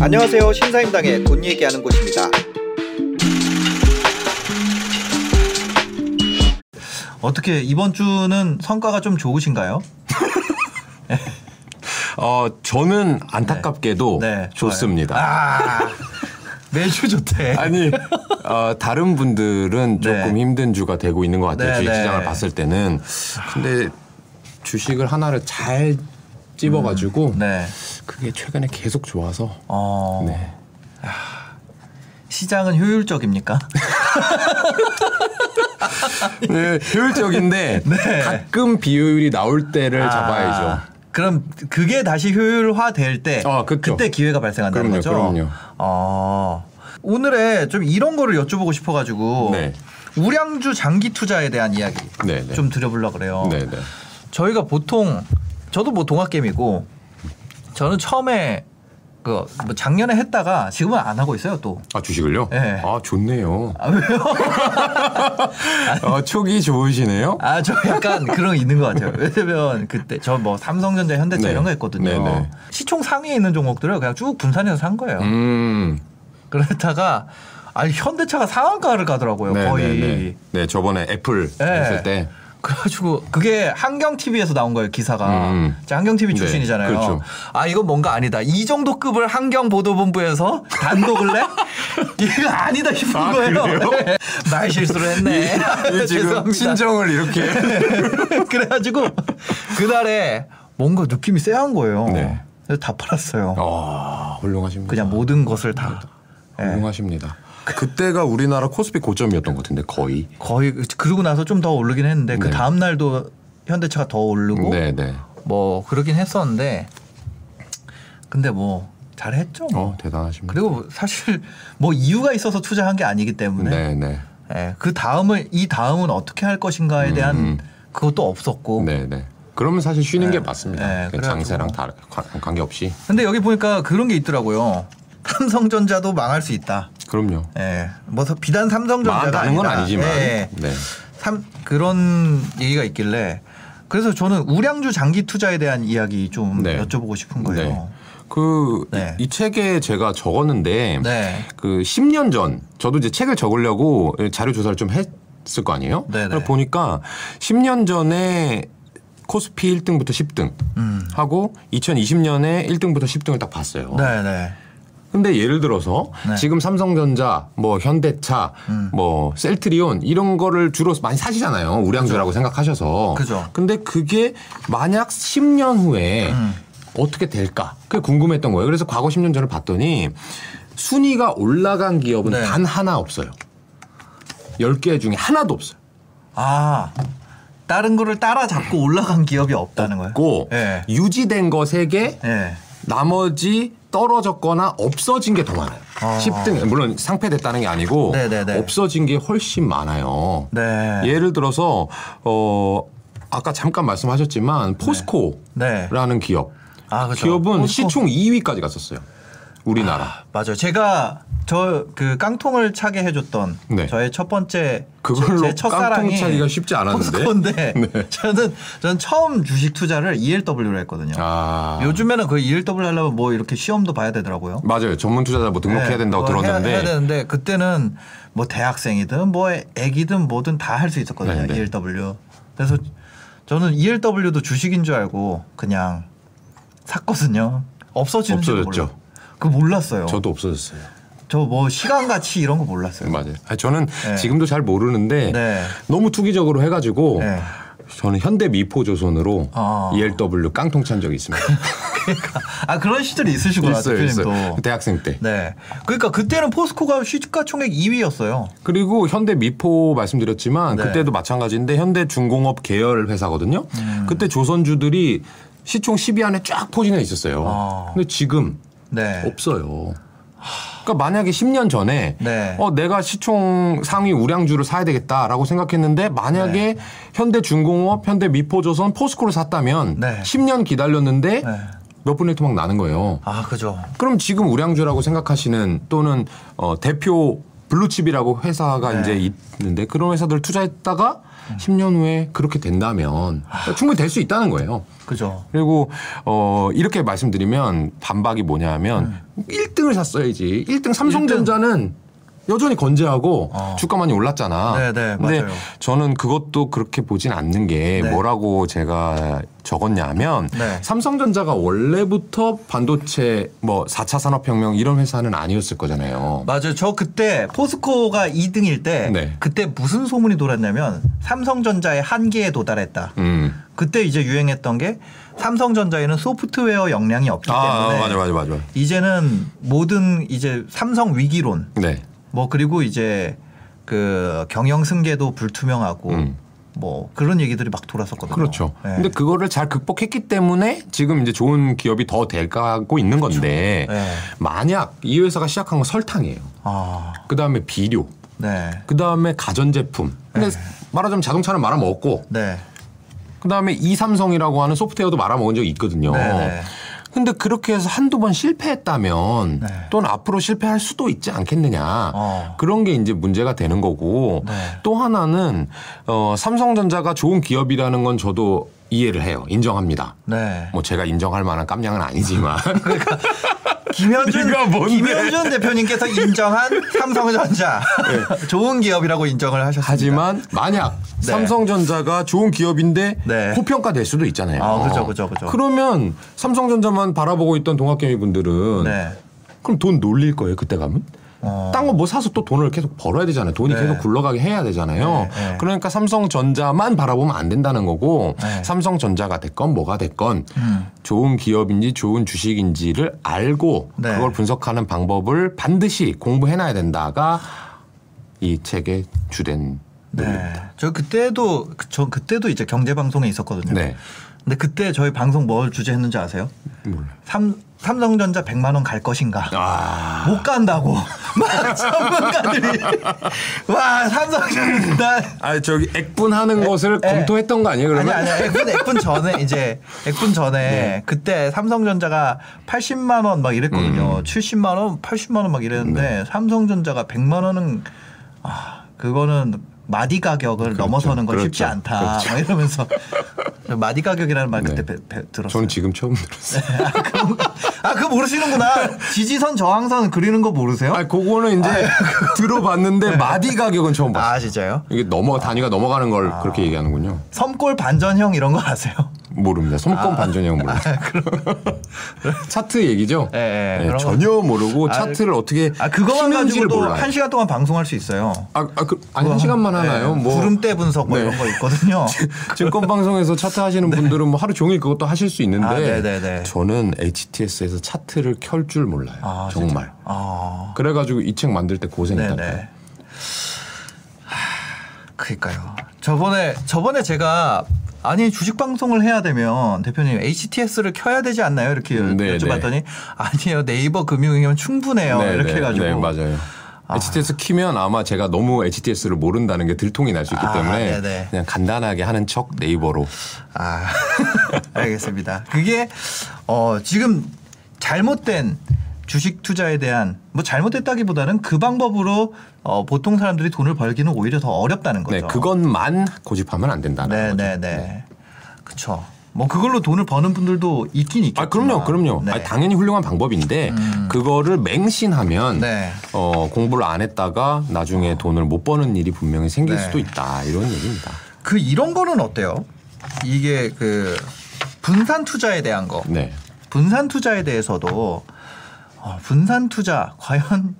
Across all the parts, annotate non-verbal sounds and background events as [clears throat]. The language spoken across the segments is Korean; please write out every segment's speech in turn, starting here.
안녕하세요. 신사임당의 돈 얘기하는 곳입니다. 어떻게 이번 주는 성과가 좀 좋으신가요? [laughs] 어, 저는 안타깝게도 네, 좋아요. 좋습니다. 아, 매주 좋대. [laughs] 아니, 어, 다른 분들은 네. 조금 힘든 주가 되고 있는 것 같아요. 네, 주식 시장을 네. 봤을 때는. 근데 주식을 하나를 잘 찝어가지고 네. 그게 최근에 계속 좋아서 어, 네. 시장은 효율적입니까? 네, 효율적인데 [laughs] 네. 가끔 비효율이 나올 때를 아, 잡아야죠. 그럼 그게 다시 효율화 될 때, 아. 그때 기회가 발생한다는 그럼요, 거죠. 그럼요. 어, 오늘에 좀 이런 거를 여쭤보고 싶어가지고 네. 우량주 장기 투자에 대한 이야기 네, 네. 좀 드려보려 그래요. 네, 네. 저희가 보통 저도 뭐 동학개미고 저는 처음에 그 뭐 작년에 했다가 지금은 안 하고 있어요 또. 아 주식을요? 네. 아 좋네요. 아 왜요? [laughs] 어, 촉이 좋으시네요. 아 저 약간 그런 거 있는 것 같아요. 왜냐면 그때 저 뭐 삼성전자, 현대차 네. 이런 거 했거든요. 네, 네. 시총 상위에 있는 종목들을 그냥 쭉 분산해서 산 거예요. 음. 그러다가 아니 현대차가 상한가를 가더라고요 네, 거의. 네, 네. 네, 저번에 애플 네. 했을 때. 그래가지고 그게 한경 TV에서 나온 거예요 기사가. 음. 자, 한경 TV 네, 출신이잖아요. 그렇죠. 아 이건 뭔가 아니다. 이 정도 급을 한경 보도본부에서 단독을 내? 이거 아니다 싶은 아, 거예요. [laughs] 네. 말 실수를 했네. 이 [laughs] 지금. 신정을 이렇게. [laughs] 그래가지고 그날에 뭔가 느낌이 쎄한 거예요. 네. 그래서 다 팔았어요. 아, 훌륭하십니다. 그냥 모든 것을 다. 예. 훌륭하십니다. 그때가 우리나라 코스피 고점이었던 것 같은데 거의. 거의 그러고 나서 좀 더 오르긴 했는데 그 네. 다음 날도 현대차가 더 오르고 네, 네. 뭐 그러긴 했었는데 근데 뭐 잘했죠. 뭐. 어, 대단하십니다. 그리고 사실 뭐 이유가 있어서 투자한 게 아니기 때문에 네, 네. 예, 그 다음을 이 다음은 어떻게 할 것인가에 대한 음. 그것도 없었고. 네, 네. 그러면 사실 쉬는 게 맞습니다. 네, 그래가지고. 장세랑 다 관계 없이. 근데 여기 보니까 그런 게 있더라고요. 삼성전자도 망할 수 있다. 그럼요. 예, 뭐 비단 삼성전자가 망한다는 건 아니지만. 예, 네. 삼, 그런 얘기가 있길래 그래서 저는 우량주 장기 투자에 대한 이야기 좀 네. 여쭤보고 싶은 거예요. 그, 네. 이, 이 책에 제가 적었는데, 네. 그 10년 전, 저도 이제 책을 적으려고 자료 조사를 좀 했을 거 아니에요? 네네. 그걸 보니까 10년 전에 코스피 1등부터 10등 음. 하고 2020년에 1등부터 10등을 딱 봤어요. 네, 네. 근데 예를 들어서 네. 지금 삼성전자, 뭐 현대차, 음. 뭐 셀트리온 이런 거를 주로 많이 사시잖아요. 우량주라고 생각하셔서. 그죠. 근데 그게 만약 10년 후에 음. 어떻게 될까? 그게 궁금했던 거예요. 그래서 과거 10년 전을 봤더니 순위가 올라간 기업은 네. 단 하나 없어요. 10개 중에 하나도 없어요. 아, 다른 거를 따라잡고 올라간 기업이 없다는 거예요. 고 예. 유지된 거 3개, 예. 나머지 떨어졌거나 없어진 게 더 많아요. 아. 10등 물론 상패됐다는 게 아니고 네네네. 없어진 게 훨씬 많아요. 네. 예를 들어서 어 아까 잠깐 말씀하셨지만 포스코라는 네. 기업. 아, 그죠. 기업은 포스코. 시총 2위까지 갔었어요. 우리나라. 맞아요. 제가 저 그 깡통을 차게 해줬던 네. 저의 첫 번째 그걸로 제 첫사랑이 깡통 차기가 쉽지 않았는데. 포스코인데 [laughs] 네. 저는 저는 처음 주식 투자를 ELW로 했거든요. 아. 요즘에는 그 ELW 하려면 뭐 이렇게 시험도 봐야 되더라고요. 맞아요. 전문 투자자 뭐 등록해야 네, 된다고 그거 들었는데. 해야, 해야 되는데 그때는 뭐 대학생이든 뭐 애기든 뭐든 다 할 수 있었거든요. 네, 네. ELW. 그래서 저는 ELW도 주식인 줄 알고 그냥 샀거든요. 없어지는 줄 없어졌죠. 그 몰랐어요. 저도 없어졌어요. 저 뭐 시간 가치 이런 거 몰랐어요. 맞아요. 아니, 저는 네. 지금도 잘 모르는데 네. 너무 투기적으로 해가지고 네. 저는 현대 미포조선으로 아. ELW 깡통 찬 적이 있습니다. [laughs] 그러니까 아 그런 시절이 있으시구나 있어요, 대표님도. 있어요. 대학생 때. 네. 그러니까 그때는 포스코가 시가총액 2위였어요. 그리고 현대 미포 말씀드렸지만 네. 그때도 마찬가지인데 현대 중공업 계열 회사거든요. 음. 그때 조선주들이 시총 10위 안에 쫙 포진해 있었어요. 아. 근데 지금 네. 없어요. 그러니까 만약에 10년 전에 네. 어 내가 시총 상위 우량주를 사야 되겠다라고 생각했는데 만약에 네. 현대중공업, 현대미포조선, 포스코를 샀다면 네. 10년 기다렸는데 네. 몇 분의 토막 나는 거예요. 아 그죠. 그럼 지금 우량주라고 생각하시는 또는 어, 대표 블루칩이라고 회사가 네. 이제 있는데 그런 회사들 투자했다가 10년 후에 그렇게 된다면 충분히 될 수 있다는 거예요. 그죠. 그리고 어 이렇게 말씀드리면 반박이 뭐냐면 음. 1등을 샀어야지. 1등 삼성전자는 여전히 건재하고 어. 주가 많이 올랐잖아. 네, 네, 근데 맞아요. 저는 그것도 그렇게 보진 않는 게 네. 뭐라고 제가 적었냐면 네. 삼성전자가 원래부터 반도체 뭐 4차 산업혁명 이런 회사는 아니었을 거잖아요. 맞아요. 저 그때 포스코가 2등일 때 네. 그때 무슨 소문이 돌았냐면 삼성전자의 한계에 도달했다. 음. 그때 이제 유행했던 게 삼성전자에는 소프트웨어 역량이 없기 아, 때문에 맞아, 맞아, 맞아. 이제는 모든 이제 삼성 위기론 네. 뭐 그리고 이제 그 경영 승계도 불투명하고 음. 뭐 그런 얘기들이 막 돌았었거든요. 그렇죠. 네. 근데 그거를 잘 극복했기 때문에 지금 이제 좋은 기업이 더 돼가고 있는 건데 네. 만약 이 회사가 시작한 건 설탕이에요. 아, 그 다음에 비료, 네, 그 다음에 가전제품. 근데 말하자면 자동차는 말아먹었고, 네, 그 다음에 이삼성이라고 하는 소프트웨어도 말아먹은 적이 있거든요. 근데 그렇게 해서 한두 번 실패했다면 네. 또는 앞으로 실패할 수도 있지 않겠느냐. 어. 그런 게 이제 문제가 되는 거고 네. 또 하나는 어, 삼성전자가 좋은 기업이라는 건 저도 이해를 해요. 인정합니다. 네. 뭐 제가 인정할 만한 깜냥은 아니지만 [laughs] [laughs] 뭔데? 김현준 대표님께서 인정한 [laughs] 삼성전자 좋은 기업이라고 인정을 하셨습니다. 하지만 만약 네. 삼성전자가 좋은 기업인데 네. 고평가될 수도 있잖아요. 아, 그죠, 그죠, 그죠. 그러면 삼성전자만 바라보고 있던 동학개미 분들은 네. 그럼 돈 놀릴 거예요 그때 가면? 어. 딴거 뭐 사서 또 돈을 계속 벌어야 되잖아요. 돈이 네. 계속 굴러가게 해야 되잖아요. 네, 네. 그러니까 삼성전자만 바라보면 안 된다는 거고 네. 삼성전자가 됐건 뭐가 됐건 음. 좋은 기업인지 좋은 주식인지를 알고 네. 그걸 분석하는 방법을 반드시 공부해놔야 된다가 이 책의 주된 네. 논리입니다. 저 그때도 저 그때도 이제 경제 방송에 있었거든요. 네. 근데 그때 저희 방송 뭘 주제했는지 아세요? 몰라. 삼 삼성전자 100만 원 갈 것인가? 아. 못 간다고. [laughs] 막 전문가들이 와 삼성전자 아 저기 액분하는 것을 에. 검토했던 거 아니에요? 아니 그러면? 아니 액분 액분 전에 이제 액분 전에 네. 그때 삼성전자가 80만 원 막 이랬거든요. 음. 70만 원, 80만 원 막 이랬는데 삼성전자가 100만 원은 아 그거는 마디 가격을 넘어서는 건 쉽지 그렇죠. 않다. 그렇죠. 막 이러면서 [laughs] 마디 가격이라는 말 그때 네. 배- 배- 들었어요. 저는 지금 처음 들었어요. [laughs] 아 그거 모르시는구나. 지지선 저항선 그리는 거 모르세요? 아, 그거는 이제 [laughs] 들어봤는데 마디 가격은 처음 봤어요. 아 진짜요? 이게 넘어 단위가 넘어가는 걸 아. 그렇게 얘기하는군요. 섬골 반전형 이런 거 아세요? 모릅니다. 손권 반전형 몰라요. [laughs] 차트 얘기죠? 예, 예, 네, 그런 거. 전혀 모르고 아, 차트를 어떻게 아 그거만 가지고도 몰라요. 한 시간 동안 방송할 수 있어요. 아, 아, 그, 아니 한 시간만 하나요? 네, 뭐 구름대 분석 뭐 네. 이런 거 있거든요. [laughs] 증권 방송에서 차트 하시는 분들은 뭐 하루 종일 그것도 하실 수 있는데 아, 네네네. 저는 HTS에서 차트를 켤 줄 몰라요. 아, 정말. 아, 그래가지고 이 책 만들 때 고생했다니까요. 그니까요. 저번에 저번에 제가 아니 주식 방송을 해야 되면 대표님 HTS를 켜야 되지 않나요? 이렇게 음, 네, 여쭤봤더니 아니요 네이버 금융이면 충분해요. 네, 이렇게 네, 해가지고 네, 맞아요. HTS 키면 아마 제가 너무 HTS를 모른다는 게 들통이 날 수 있기 아, 때문에 네네. 그냥 간단하게 하는 척 네이버로 아, [laughs] 알겠습니다. 그게 어 지금 잘못된 주식 투자에 대한 뭐 잘못됐다기보다는 그 방법으로 어 보통 사람들이 돈을 벌기는 오히려 더 어렵다는 거죠. 네, 그것만 고집하면 안 된다는 네, 거죠. 네, 네. 그렇죠. 뭐 그걸로 돈을 버는 분들도 있긴 있겠죠. 아, 그럼요, 그럼요. 네. 아니, 당연히 훌륭한 방법인데 음. 그거를 맹신하면 네. 어, 공부를 안 했다가 나중에 돈을 못 버는 일이 분명히 생길 네. 수도 있다 이런 얘기입니다. 그 이런 거는 어때요? 이게 그 분산 투자에 대한 거. 네. 분산 투자에 대해서도 어, 분산 투자 과연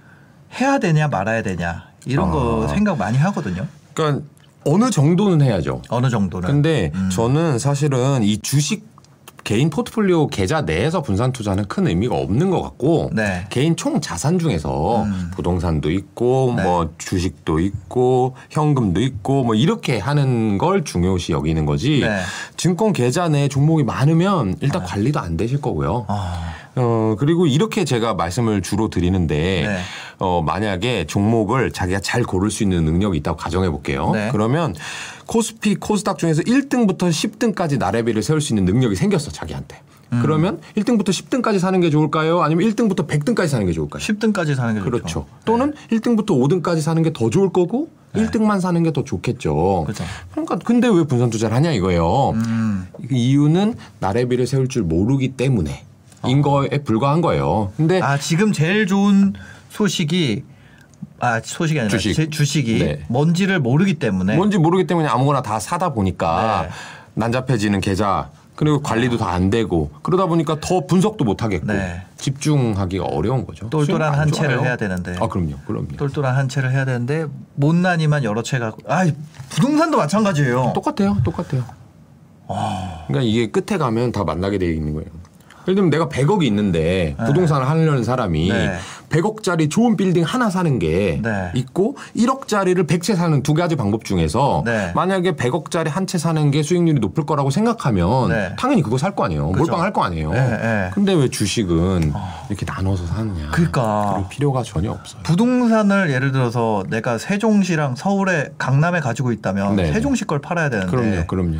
[laughs] 해야 되냐 말아야 되냐 이런 거 아. 생각 많이 하거든요. 그러니까 어느 정도는 해야죠. 어느 정도는. 근데 음. 저는 사실은 이 주식 개인 포트폴리오 계좌 내에서 분산 투자는 큰 의미가 없는 것 같고 네. 개인 총 자산 중에서 음. 부동산도 있고 네. 뭐 주식도 있고 현금도 있고 뭐 이렇게 하는 걸 중요시 여기는 거지 네. 증권 계좌 내에 종목이 많으면 일단 관리도 안 되실 거고요. 아, 어, 그리고 이렇게 제가 말씀을 주로 드리는데, 네. 어, 만약에 종목을 자기가 잘 고를 수 있는 능력이 있다고 가정해 볼게요. 네. 그러면 코스피, 코스닥 중에서 1등부터 10등까지 나래비를 세울 수 있는 능력이 생겼어, 자기한테. 그러면 1등부터 10등까지 사는 게 좋을까요? 아니면 1등부터 100등까지 사는 게 좋을까요? 10등까지 사는 게 그렇죠. 좋죠. 또는 1등부터 5등까지 사는 게 더 좋을 거고 1등만 사는 게 더 좋겠죠. 그렇죠. 그러니까 근데 왜 분산 투자를 하냐 이거예요. 음. 그 이유는 나래비를 세울 줄 모르기 때문에 인 거에 불과한 거예요. 근데 아 지금 제일 좋은 소식이 아 소식이 아니라 주식. 제 주식이 네. 뭔지를 모르기 때문에 뭔지 모르기 때문에 아무거나 다 사다 보니까 네. 난잡해지는 계좌 그리고 관리도 다 안 되고 그러다 보니까 더 분석도 못 하겠고 네. 집중하기가 어려운 거죠. 똘똘한 수익 안한 채를 좋아요. 해야 되는데. 아 그럼요, 그럼요. 똘똘한 한 채를 해야 되는데 못난이만 여러 채 갖고 아 부동산도 마찬가지예요. 똑같아요, 똑같아요. 그러니까 이게 끝에 가면 다 만나게 돼 있는 거예요. 예를 들면 내가 100억이 있는데 부동산을 하려는 사람이 네. 100억짜리 좋은 빌딩 하나 사는 게 네. 있고 1억짜리를 100채 사는 두 가지 방법 중에서 네. 만약에 100억짜리 한 채 사는 게 수익률이 높을 거라고 생각하면 네. 당연히 그거 살 거 아니에요. 그죠. 몰빵할 거 아니에요. 네, 네. 근데 왜 주식은 이렇게 나눠서 사느냐. 그러니까. 그럴 필요가 전혀 없어요. 부동산을 예를 들어서 내가 세종시랑 서울에 강남에 가지고 있다면 네. 세종시 걸 팔아야 되는데 그럼요, 그럼요.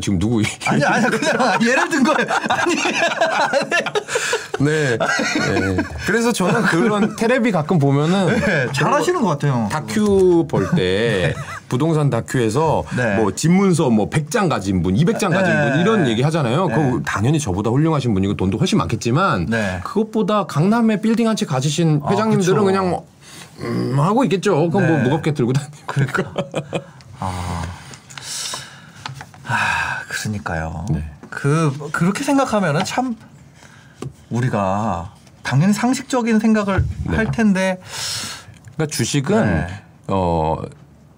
지금 누구 아니 아니 그냥 예를 든 거예요. 아니 [laughs] 네. 네. 그래서 저는 그런 테레비 가끔 보면은 네, 잘하시는 것 같아요. 다큐 볼 때 [laughs] 부동산 다큐에서 네. 뭐 집문서 뭐 100장 가진 분, 200장 가진 네. 분 이런 얘기 하잖아요. 네. 그거 당연히 저보다 훌륭하신 분이고 돈도 훨씬 많겠지만 네. 그것보다 강남에 빌딩 한 채 가지신 아, 회장님들은 그쵸. 그냥 뭐 음, 하고 있겠죠. 그건 뭐 네. 무겁게 들고 다니고. 그러니까 [laughs] 아, 아 그러니까요. 네. 그 그렇게 생각하면은 참 우리가 당연히 상식적인 생각을 네. 할 텐데 그러니까 주식은 네. 어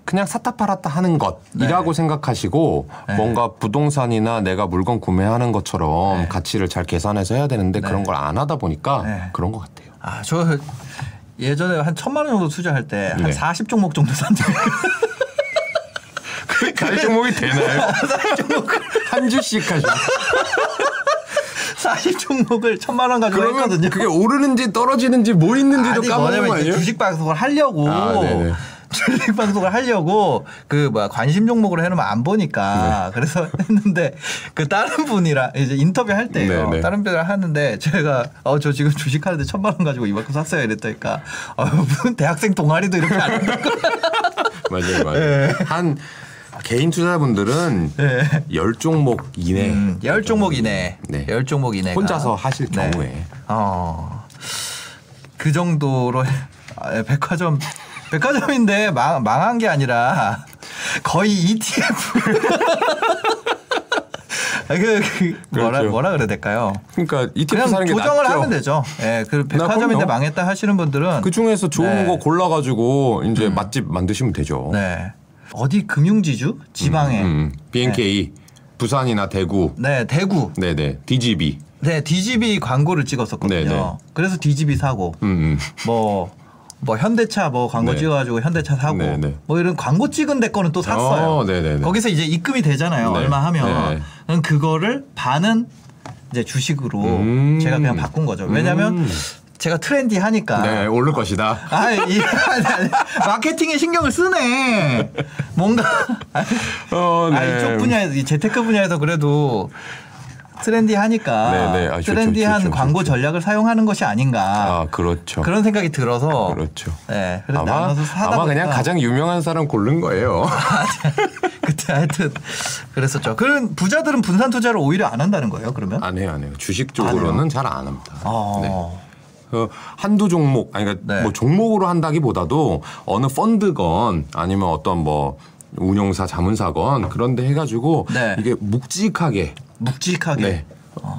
그냥 샀다 팔았다 하는 것이라고 생각하시고 네. 뭔가 부동산이나 내가 물건 구매하는 것처럼 네. 가치를 잘 계산해서 해야 되는데 네. 그런 걸 안 하다 보니까 네. 그런 것 같아요. 아 저 예전에 한 천만 원 정도 투자할 때한 네. 40종목 정도 산 적이 [laughs] [laughs] 갈 종목이 되나요? [laughs] 한 주씩 하시고 40 종목을 천만 원 가지고 그러면 했거든요. 그게 오르는지 떨어지는지 뭐 있는지도 아니 까먹는 거 아니에요? 주식 방송을 하려고 아. 주식 방송을 하려고 그 뭐야 관심 종목으로 해놓으면 안 보니까 네. 그래서 [laughs] 했는데 그 다른 분이랑 이제 인터뷰 할 때요 네 네. 다른 분이랑 하는데 제가 어 저 지금 주식 하는데 천만 원 가지고 이만큼 샀어요 이랬다니까 어, 무슨 대학생 동아리도 이렇게 안 한다고 맞아요, 맞아요. 네. 한 개인 투자분들은 네. 열 종목 이내 음, 열 종목 이내 네. 열 종목 이내 혼자서 하실 경우에. 어. 그 정도로 [laughs] 아, 예, 백화점 백화점인데 망, 망한 게 아니라 거의 ETF [laughs] 아, 그, 그 뭐라 그렇죠. 뭐라 그래야 될까요? 그러니까 ETF 그냥 사는 게 조정을 낫죠. 하면 되죠. 예, 그 백화점인데. 망했다 하시는 분들은 그 중에서 좋은 네. 거 골라가지고 이제 맛집 만드시면 되죠. 네 어디 금융지주 지방에 음, BNK 부산이나 대구, 네 대구 네네 DGB, 네 DGB 광고를 찍었었거든요. 네, 네. 그래서 DGB 사고 음, 음. 뭐, 뭐 현대차 뭐 광고 네. 찍어가지고 현대차 사고 네, 네. 뭐 이런 광고 찍은 데 거는 또 샀어요. 어, 네, 네, 네. 거기서 이제 입금이 되잖아요. 네. 얼마 하면 네. 그거를 반은 이제 주식으로 음. 제가 그냥 바꾼 거죠. 왜냐하면 음. 제가 트렌디하니까. 네 오를 것이다. 아, 이, 마케팅에 신경을 쓰네. 뭔가 어, 아, 이쪽 분야에서 이 재테크 분야에서 그래도 트렌디하니까 네, 네. 아, 좋죠, 트렌디한 좋죠, 좋죠. 광고 전략을 사용하는 것이 아닌가. 아 그렇죠. 그런 생각이 들어서 그렇죠. 네, 그래서 아마 아마 그냥 가장 유명한 사람 고른 거예요. [laughs] 그때 하여튼 그랬었죠. 그런 부자들은 분산 투자를 오히려 안 한다는 거예요. 그러면? 안 해요, 안 해요. 주식 쪽으로는 잘 안 합니다. 어. 네. 그 한두 종목 아니 그러니까 네. 뭐 종목으로 한다기보다도 어느 펀드건 아니면 어떤 뭐 운용사 자문사건 그런데 해가지고 네. 이게 묵직하게 묵직하게. 네.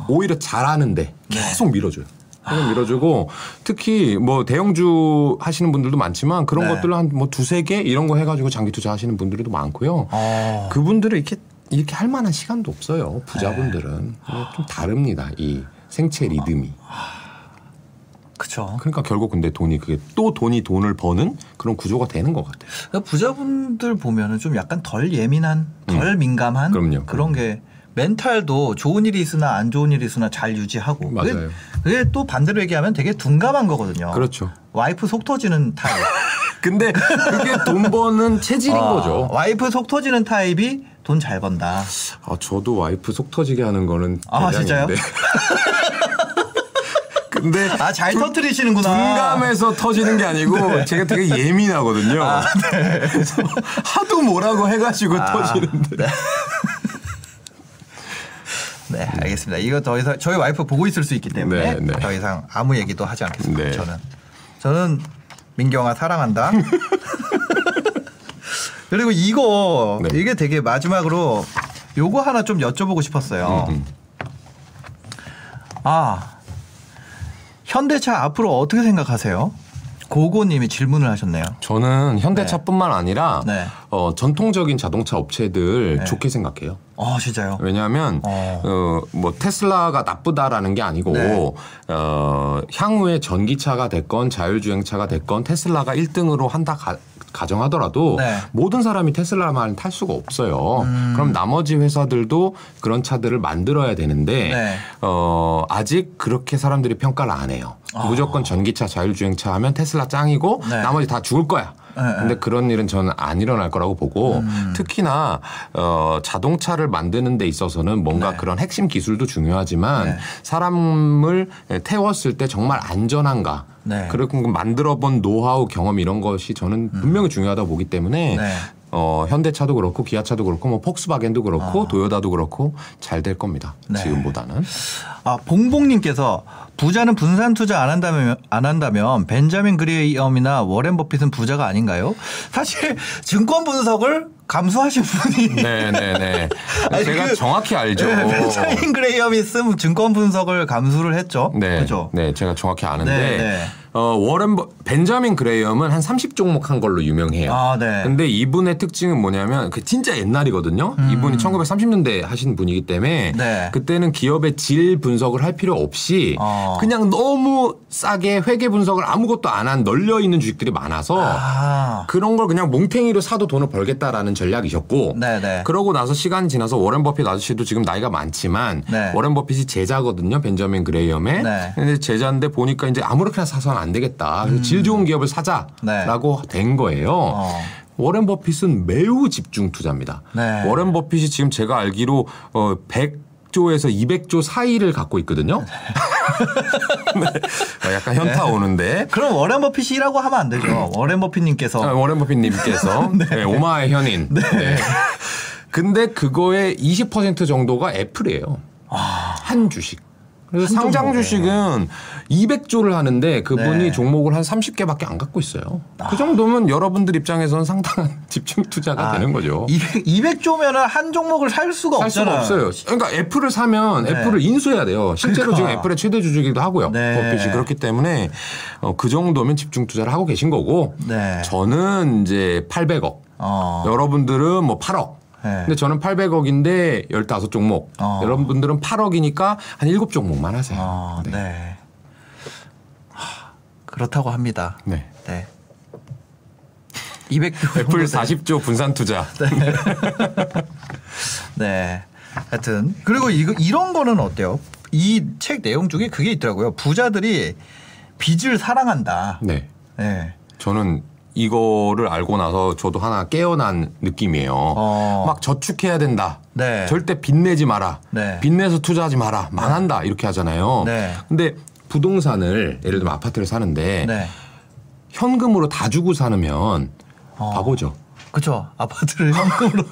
오히려 잘하는데 계속 밀어줘요. 계속 밀어주고 특히 뭐 대형주 하시는 분들도 많지만 그런 네. 것들을 한 뭐 두세 개 이런 거 해가지고 장기 투자하시는 분들도 많고요. 어. 그분들은 이렇게 이렇게 할 만한 시간도 없어요. 부자분들은 네. 좀 다릅니다. 이 생체 리듬이. 그쵸. 그러니까 결국 근데 돈이 그게 또 돈이 돈을 버는 그런 구조가 되는 것 같아요. 그러니까 부자분들 보면은 좀 약간 덜 예민한, 덜 민감한 음. 그럼요, 그런 게 멘탈도 좋은 일이 있으나 안 좋은 일이 있으나 잘 유지하고 그게, 맞아요. 그게 또 반대로 얘기하면 되게 둔감한 거거든요. 그렇죠. 와이프 속 터지는 타입. [laughs] 근데 그게 돈 버는 체질인 아, 거죠. 와이프 속 터지는 타입이 돈 잘 번다. 아, 저도 와이프 속 터지게 하는 거는 아, 진짜요? [laughs] 근데 아, 잘 터뜨리시는구나. 둔감해서 터지는 게 아니고 제가 되게 예민하거든요. 그래서 하도 뭐라고 해가지고 터지는데. 네, 알겠습니다. 이거 더 이상 저희 와이프 보고 있을 수 있기 때문에 네, 네. 더 이상 아무 얘기도 하지 않겠습니다. 네. 저는 저는 민경아 사랑한다. [laughs] 그리고 이거 네. 이게 되게 마지막으로 요거 하나 좀 여쭤보고 싶었어요. 음, 아 현대차 앞으로 어떻게 생각하세요? 고고님이 질문을 하셨네요. 저는 현대차뿐만 아니라 네. 어, 전통적인 자동차 업체들 네. 좋게 생각해요. 어 진짜요? 왜냐하면 어. 어. 뭐 테슬라가 나쁘다라는 게 아니고 네. 어, 향후에 전기차가 됐건 자율주행차가 됐건 테슬라가 1등으로 한다 가, 가정하더라도 네. 모든 사람이 테슬라만 탈 수가 없어요. 음. 그럼 나머지 회사들도 그런 차들을 만들어야 되는데 네. 어, 아직 그렇게 사람들이 평가를 안 해요. 아. 무조건 전기차 자율주행차 하면 테슬라 짱이고 네. 나머지 다 죽을 거야. 네, 음. 근데 그런 일은 저는 안 일어날 거라고 보고 특히나 어, 자동차를 만드는 데 있어서는 뭔가 네. 그런 핵심 기술도 중요하지만 네. 사람을 태웠을 때 정말 안전한가 네. 그리고 만들어본 노하우 경험 이런 것이 저는 분명히 중요하다고 보기 때문에 음. 네. 어, 현대차도 그렇고 기아차도 그렇고 뭐 폭스바겐도 그렇고 도요다도 그렇고 잘 될 겁니다. 아. 네. 지금보다는. 아, 봉봉님께서 부자는 분산 투자 안 한다면 안 한다면 벤자민 그레이엄이나 워렌 버핏은 부자가 아닌가요? 사실 증권 분석을 감수하신 분이 네, 네, 네. [laughs] 제가 그- 정확히 알죠. 네, 벤자민 그레이엄이 쓴 증권 분석을 감수를 했죠. 네, 그렇죠. 네, 제가 정확히 아는데 네, 네. 어, 워렌 버, 벤자민 그레이엄은 한 30종목 한 걸로 유명해요. 아, 네. 근데 이분의 특징은 뭐냐면 그 진짜 옛날이거든요. 이분이 1930년대 하신 분이기 때문에 음. 네. 그때는 기업의 질 분석을 할 필요 없이 어. 그냥 너무 싸게 회계 분석을 아무것도 안 한 널려 있는 주식들이 많아서 아, 그런 걸 그냥 몽탱이로 사도 돈을 벌겠다라는 전략이셨고 네네. 그러고 나서 시간이 지나서 워렌 버핏 아저씨도 지금 나이가 많지만 네. 워렌 버핏이 제자거든요 벤자민 그레이엄의 네. 근데 제자인데 보니까 이제 아무렇게나 사서는 안 되겠다 그래서 질 좋은 기업을 사자라고 된 거예요. 음. 어. 워렌 버핏은 매우 집중 투자입니다. 네. 워렌 버핏이 지금 제가 알기로 어 100조에서 200조 사이를 갖고 있거든요. 네. [laughs] 어, 약간 현타 오는데 그럼 워렌 버핏이라고 하면 안 되죠. [clears throat] 워렌 버핏님께서 아, 워렌 버핏님께서 [laughs] 네, 오마의 현인. 네. 근데 그거의 20% 정도가 애플이에요. 한 주식. 그래서 상장 종목에. 주식은 200조를 하는데 그분이 네. 종목을 한 30개밖에 안 갖고 있어요. 그 정도면 여러분들 입장에서는 상당한 [laughs] 집중 투자가 아, 되는 거죠. 200, 200조면은 한 종목을 살 수가 살 수가 없잖아요. 없어요. 그러니까 애플을 사면 네. 애플을 인수해야 돼요. 실제로 그러니까. 지금 애플의 최대 주주이기도 하고요. 네. 버핏이 그렇기 때문에 어, 그 정도면 집중 투자를 하고 계신 거고 네. 저는 이제 800억. 어. 여러분들은 뭐 8억. 네. 근데 저는 800억인데 15종목. 어. 여러분들은 8억이니까 한 7종목만 하세요. 어, 네. 하, 그렇다고 합니다. 네. 네. 200조 애플 40조 분산 투자. [laughs] 네. 하여튼 그리고 이거 이런 거는 어때요? 이 책 내용 중에 그게 있더라고요. 부자들이 빚을 사랑한다. 네. 네. 저는 이거를 알고 나서 저도 하나 깨어난 느낌이에요. 어. 막 저축해야 된다. 네. 절대 빚내지 마라. 네. 빚내서 투자하지 마라. 망한다. 이렇게 하잖아요. 네. 근데 부동산을 예를 들면 아파트를 사는데 네. 현금으로 다 주고 사면 어. 바보죠. 그렇죠. 아파트를 현금으로.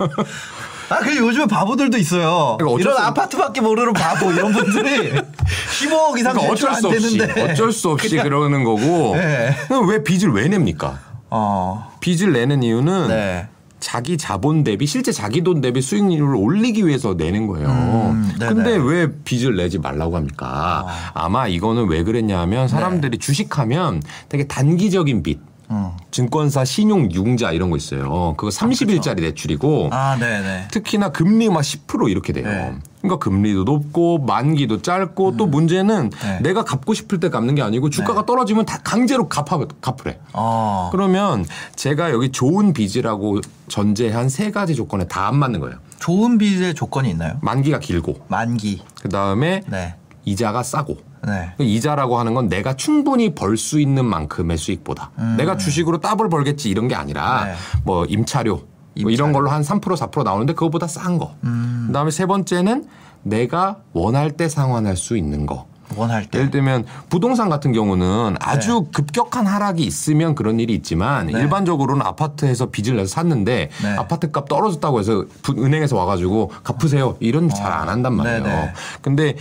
아, 그 요즘에 바보들도 있어요. 그러니까 이런 수 없- 아파트밖에 모르는 바보 이런 분들이 [laughs] 15억 이상 그러니까 어쩔 안수 없이 되는데. 어쩔 수 없이 그냥- 그러는 거고 네. 왜 빚을 왜 냅니까? 어. 빚을 내는 이유는 네. 자기 자본 대비 실제 자기 돈 대비 수익률을 올리기 위해서 내는 거예요. 음. 근데 왜 빚을 내지 말라고 합니까? 아마 이거는 왜 그랬냐면 사람들이 주식하면 되게 단기적인 빚. 음. 증권사 신용 융자 이런 거 있어요. 그거 30일짜리 대출이고 아, 네, 네. 특히나 금리 막 10% 이렇게 돼요. 네. 그러니까 금리도 높고 만기도 짧고 또 문제는 네. 내가 갚고 싶을 때 갚는 게 아니고 주가가 떨어지면 다 강제로 갚아 갚으래. 어. 그러면 제가 여기 좋은 빚이라고 전제한 세 가지 조건에 다 안 맞는 거예요. 좋은 빚의 조건이 있나요? 만기가 길고 만기. 그 다음에 네. 이자가 싸고 네. 그 이자라고 하는 건 내가 충분히 벌 수 있는 만큼의 수익보다 내가 주식으로 더블 벌겠지 이런 게 아니라 음. 네. 뭐 임차료 뭐 이런 걸로 한 3% 4% 나오는데 그거보다 싼 거. 음. 그다음에 세 번째는 내가 원할 때 상환할 수 있는 거. 원할 때. 예를 들면 부동산 같은 경우는 아주 급격한 하락이 있으면 그런 일이 있지만 네. 일반적으로는 아파트에서 빚을 내서 샀는데 네. 아파트 값 떨어졌다고 해서 부- 은행에서 와가지고 갚으세요 이런 잘안 한단 말이에요. 네네. 근데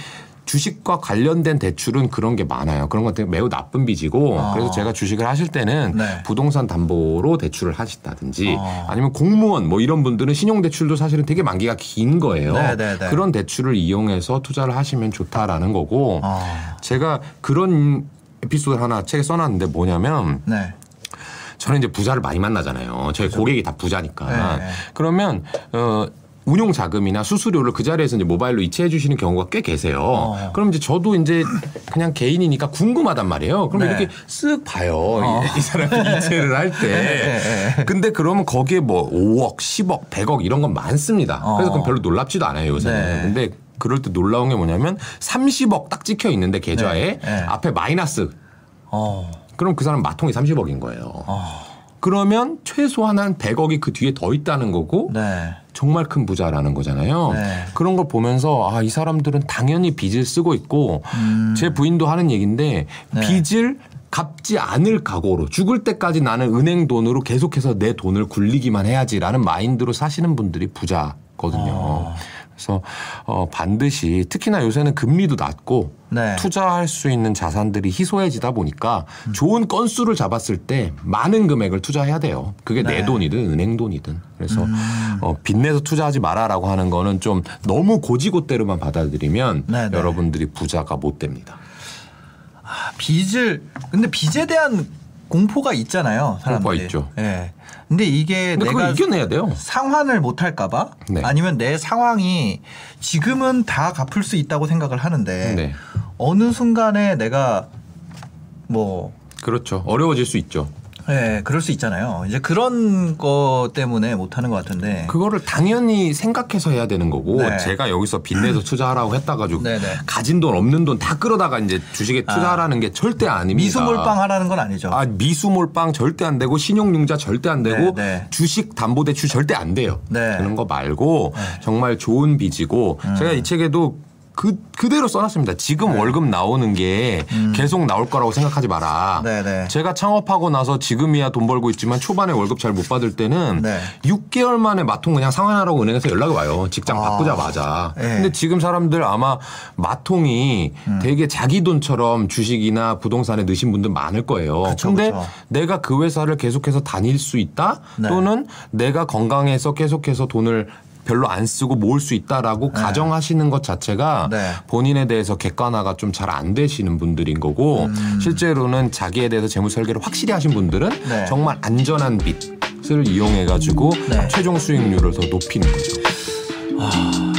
주식과 관련된 대출은 그런 게 많아요. 그런 것 때문에 매우 나쁜 빚이고 아. 그래서 제가 주식을 하실 때는 네. 부동산 담보로 대출을 하신다든지 아. 아니면 공무원 뭐 이런 분들은 신용 대출도 사실은 되게 만기가 긴 거예요. 네네네. 그런 대출을 이용해서 투자를 하시면 좋다라는 거고 아. 제가 그런 에피소드 하나 책에 써놨는데 뭐냐면 네. 저는 이제 부자를 많이 만나잖아요. 저희 고객이 다 부자니까. 네. 그러면 어 운용 자금이나 수수료를 그 자리에서 이제 모바일로 이체해 주시는 경우가 꽤 계세요. 어. 그럼 이제 저도 이제 그냥 개인이니까 궁금하단 말이에요. 그럼 네. 이렇게 쓱 봐요. 이, 이 사람이 [laughs] 이체를 할 때. 네, 근데 그러면 거기에 뭐 5억, 10억, 100억 이런 건 많습니다. 어. 그래서 그건 별로 놀랍지도 않아요, 요새는. 네. 근데 그럴 때 놀라운 게 뭐냐면 30억 딱 찍혀 있는데 계좌에 네, 네. 앞에 마이너스 어. 그럼 그 사람 마통이 30억인 거예요. 그러면 최소한 한 100억이 그 뒤에 더 있다는 거고 네. 정말 큰 부자라는 거잖아요. 네. 그런 걸 보면서 아, 이 사람들은 당연히 빚을 쓰고 있고 제 부인도 하는 얘기인데 음. 네. 빚을 갚지 않을 각오로 죽을 때까지 나는 은행 돈으로 계속해서 내 돈을 굴리기만 해야지라는 마인드로 사시는 분들이 부자거든요. 어. 그래서 어, 반드시 특히나 요새는 금리도 낮고 네. 투자할 수 있는 자산들이 희소해지다 보니까 좋은 건수를 잡았을 때 많은 금액을 투자해야 돼요. 그게 네. 음. 내 돈이든 은행 돈이든. 그래서 어, 빚내서 투자하지 마라라고 하는 거는 좀 너무 고지고대로만 받아들이면 네, 네. 여러분들이 부자가 못 됩니다. 아, 빚을 근데 빚에 대한 공포가 있잖아요. 사람들이. 공포가 있죠. 예. 근데 이게 근데 내가 그걸 이겨내야 돼요. 상환을 못 할까봐 네. 아니면 내 상황이 지금은 다 갚을 수 있다고 생각을 하는데 네. 어느 순간에 내가 뭐 그렇죠. 어려워질 수 있죠. 예, 그럴 수 있잖아요. 이제 그런 거 때문에 못 하는 것 같은데. 그거를 당연히 생각해서 해야 되는 거고 네. 제가 여기서 빚내서 투자하라고 했다 가지고 네네. 가진 돈 없는 돈 다 끌어다가 이제 주식에 투자하라는 게 절대 아닙니다. 미수몰빵 하라는 건 아니죠. 아 미수몰빵 절대 안 되고 신용융자 절대 안 되고 네, 네. 주식 담보대출 절대 안 돼요. 네. 그런 거 말고 정말 좋은 빚이고 음. 제가 이 책에도 그 그대로 써놨습니다. 지금 월급 나오는 게 계속 나올 거라고 생각하지 마라. 네, 네. 제가 창업하고 나서 지금이야 돈 벌고 있지만 초반에 월급 잘 못 받을 때는 네. 6개월 만에 마통 그냥 상환하라고 은행에서 연락이 와요. 직장 아. 바꾸자마자. 네. 근데 지금 사람들 아마 마통이 음. 되게 자기 돈처럼 주식이나 부동산에 넣으신 분들 많을 거예요. 그쵸, 근데 그쵸. 내가 그 회사를 계속해서 다닐 수 있다 네. 또는 내가 건강해서 계속해서 돈을 별로 안 쓰고 모을 수 있다라고 가정하시는 것 자체가 네. 본인에 대해서 객관화가 좀 잘 안 되시는 분들인 거고 실제로는 자기에 대해서 재무 설계를 확실히 하신 분들은 음. 네. 정말 안전한 빚을 이용해 가지고 네. 최종 수익률을 더 높이는 거죠. 아,